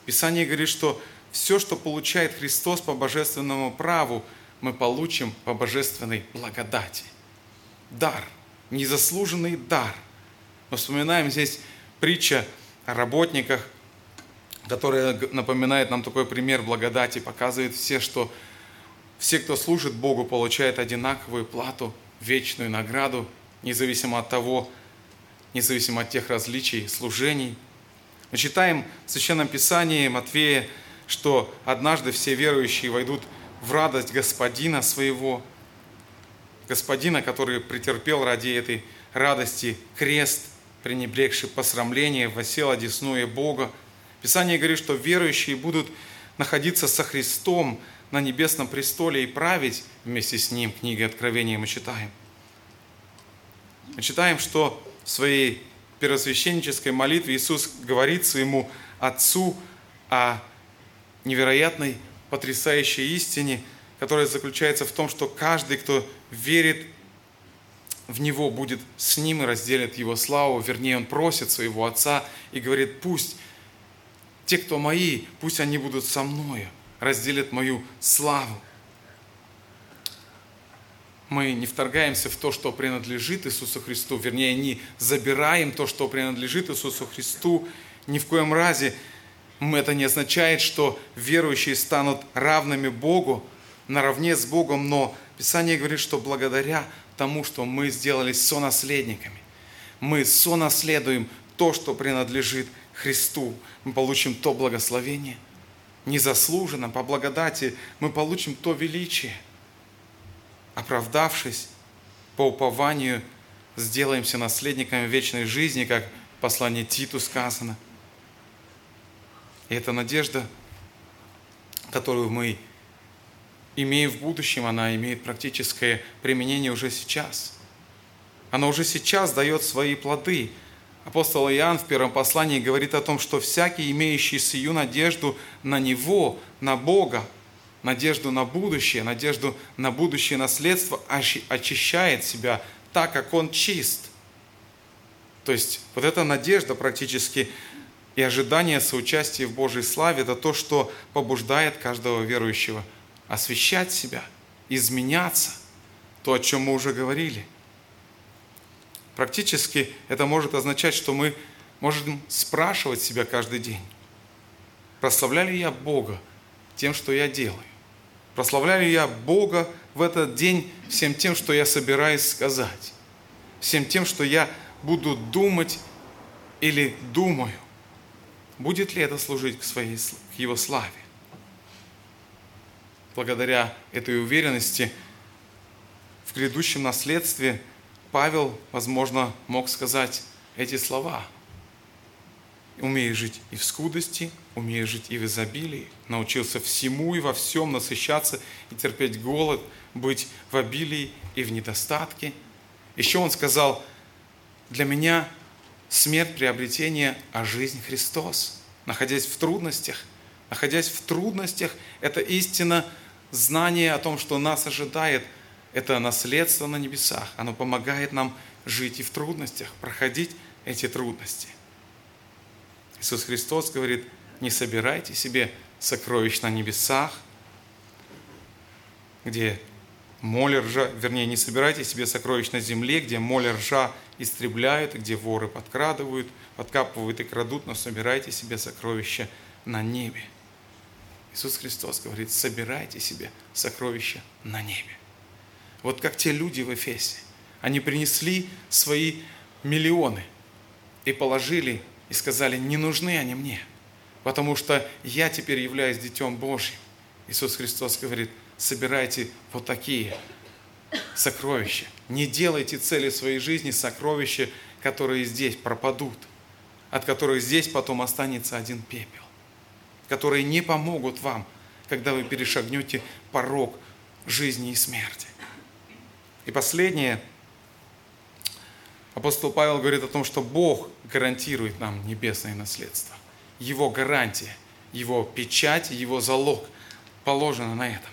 Писание говорит, что все, что получает Христос по божественному праву, мы получим по божественной благодати. Дар, незаслуженный дар. Мы вспоминаем здесь притча о работниках, которая напоминает нам такой пример благодати, показывает все, что все, кто служит Богу, получают одинаковую плату, вечную награду, независимо от того, независимо от тех различий, служений. Мы читаем в Священном Писании Матвея, что однажды все верующие войдут в радость Господина своего, Господина, который претерпел ради этой радости крест, пренебрегший посрамление, восел одесную Бога. Писание говорит, что верующие будут находиться со Христом на небесном престоле и править вместе с Ним. Книги Откровения мы читаем. Мы читаем, что в своей первосвященнической молитве Иисус говорит своему Отцу о невероятной, потрясающей истине, которая заключается в том, что каждый, кто верит в Него, будет с Ним и разделит Его славу. Вернее, Он просит своего Отца и говорит, пусть те, кто мои, пусть они будут со мною, разделят мою славу. Мы не вторгаемся в то, что принадлежит Иисусу Христу, вернее, не забираем то, что принадлежит Иисусу Христу. Ни в коем разе это не означает, что верующие станут равными Богу, наравне с Богом, но Писание говорит, что благодаря тому, что мы сделались сонаследниками, мы сонаследуем то, что принадлежит Христу. Мы получим то благословение. Незаслуженно, по благодати, мы получим то величие. Оправдавшись по упованию, сделаемся наследниками вечной жизни, как в послании Титу сказано. И эта надежда, которую мы имеем в будущем, она имеет практическое применение уже сейчас. Она уже сейчас дает свои плоды – Апостол Иоанн в первом послании говорит о том, что всякий, имеющий сию надежду на Него, на Бога, надежду на будущее, надежду на будущее наследство, очищает себя так, как он чист. То есть вот эта надежда практически и ожидание соучастия в Божьей славе – это то, что побуждает каждого верующего освещать себя, изменяться, то, о чем мы уже говорили – Практически это может означать, что мы можем спрашивать себя каждый день, прославляю я Бога тем, что я делаю? Прославляю я Бога в этот день всем тем, что я собираюсь сказать? Всем тем, что я буду думать или думаю? Будет ли это служить к, своей, к Его славе? Благодаря этой уверенности в грядущем наследстве – Павел, возможно, мог сказать эти слова. «Умею жить и в скудости, умею жить и в изобилии, научился всему и во всем насыщаться и терпеть голод, быть в обилии и в недостатке». Еще он сказал, «Для меня смерть приобретение, а жизнь Христос». Находясь в трудностях, находясь в трудностях, это истина знание о том, что нас ожидает – это наследство на небесах. Оно помогает нам жить и в трудностях, проходить эти трудности. Иисус Христос говорит, не собирайте себе сокровищ на небесах, где моль ржа, вернее, не собирайте себе сокровищ на земле, где моль ржа истребляют, где воры подкрадывают, подкапывают и крадут, но собирайте себе сокровища на небе. Иисус Христос говорит, собирайте себе сокровища на небе. Вот как те люди в Эфесе. Они принесли свои миллионы и положили, и сказали, не нужны они мне, потому что я теперь являюсь Детем Божьим. Иисус Христос говорит, собирайте вот такие сокровища. Не делайте цели своей жизни сокровища, которые здесь пропадут, от которых здесь потом останется один пепел, которые не помогут вам, когда вы перешагнете порог жизни и смерти. И последнее. Апостол Павел говорит о том, что Бог гарантирует нам небесное наследство. Его гарантия, его печать, его залог положено на этом.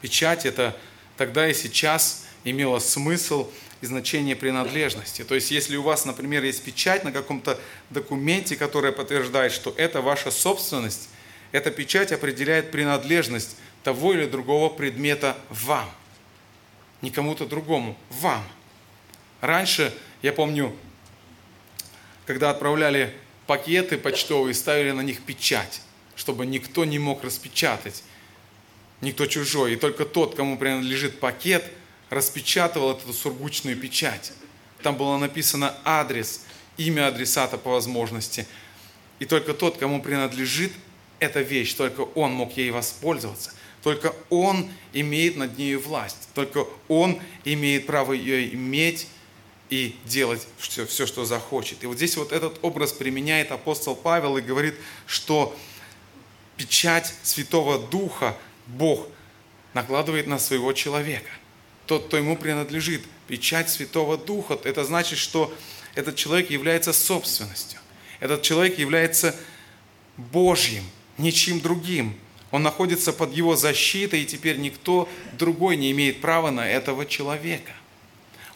Печать это тогда и сейчас имела смысл и значение принадлежности. То есть, если у вас, например, есть печать на каком-то документе, которая подтверждает, что это ваша собственность, эта печать определяет принадлежность того или другого предмета вам – не кому-то другому, вам. Раньше, я помню, когда отправляли пакеты почтовые, ставили на них печать, чтобы никто не мог распечатать, никто чужой. И только тот, кому принадлежит пакет, распечатывал эту сургучную печать. Там было написано адрес имя адресата по возможности. И только тот, кому принадлежит эта вещь, только он мог ей воспользоваться. Только он имеет над ней власть. Только он имеет право ее иметь и делать все, все, что захочет. И вот здесь вот этот образ применяет апостол Павел и говорит, что печать Святого Духа Бог накладывает на своего человека. Тот, кто ему принадлежит. Печать Святого Духа, это значит, что этот человек является собственностью. Этот человек является Божьим, ничем другим. Он находится под его защитой, и теперь никто другой не имеет права на этого человека.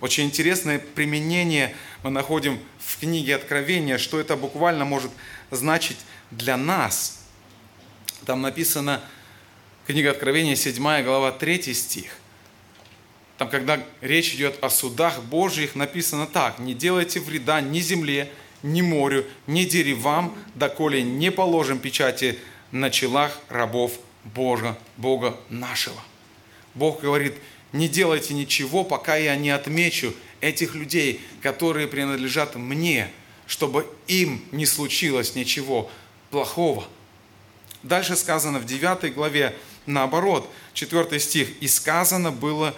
Очень интересное применение мы находим в книге Откровения, что это буквально может значить для нас. Там написано, книга Откровения, 7 глава, 3 стих. Там, когда речь идет о судах Божьих, написано так, «Не делайте вреда ни земле, ни морю, ни деревам, доколе не положим печати на челах рабов Бога, Бога нашего». Бог говорит, не делайте ничего, пока я не отмечу этих людей, которые принадлежат мне, чтобы им не случилось ничего плохого. Дальше сказано в 9 главе, наоборот, 4 стих, «И сказано было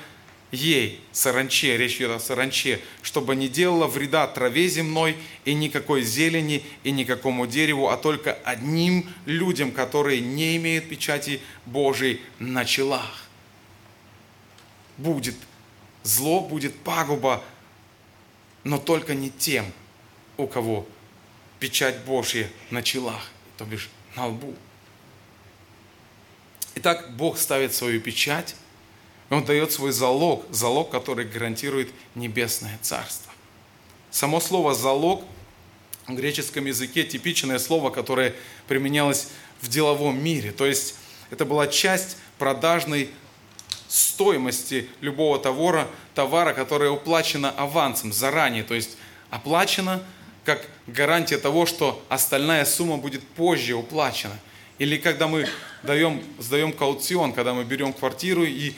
ей, саранче, речь идет о саранче, чтобы не делала вреда траве земной и никакой зелени и никакому дереву, а только одним людям, которые не имеют печати Божией на челах. Будет зло, будет пагуба, но только не тем, у кого печать Божья на челах, то бишь на лбу. Итак, Бог ставит свою печать он дает свой залог, залог, который гарантирует небесное царство. Само слово «залог» в греческом языке типичное слово, которое применялось в деловом мире. То есть это была часть продажной стоимости любого товара, товара, которая уплачена авансом заранее, то есть оплачена как гарантия того, что остальная сумма будет позже уплачена. Или когда мы даем, сдаем каутион, когда мы берем квартиру и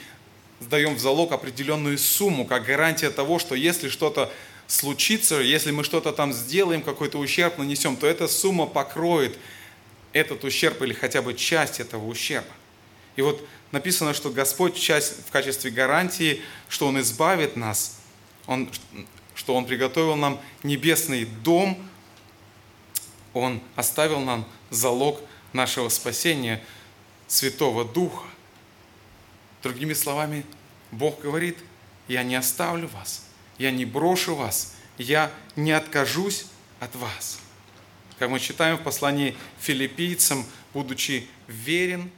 сдаем в залог определенную сумму, как гарантия того, что если что-то случится, если мы что-то там сделаем, какой-то ущерб нанесем, то эта сумма покроет этот ущерб или хотя бы часть этого ущерба. И вот написано, что Господь часть в качестве гарантии, что Он избавит нас, Он, что Он приготовил нам небесный дом, Он оставил нам залог нашего спасения Святого Духа. Другими словами, Бог говорит, я не оставлю вас, я не брошу вас, я не откажусь от вас. Как мы читаем в послании филиппийцам, будучи верен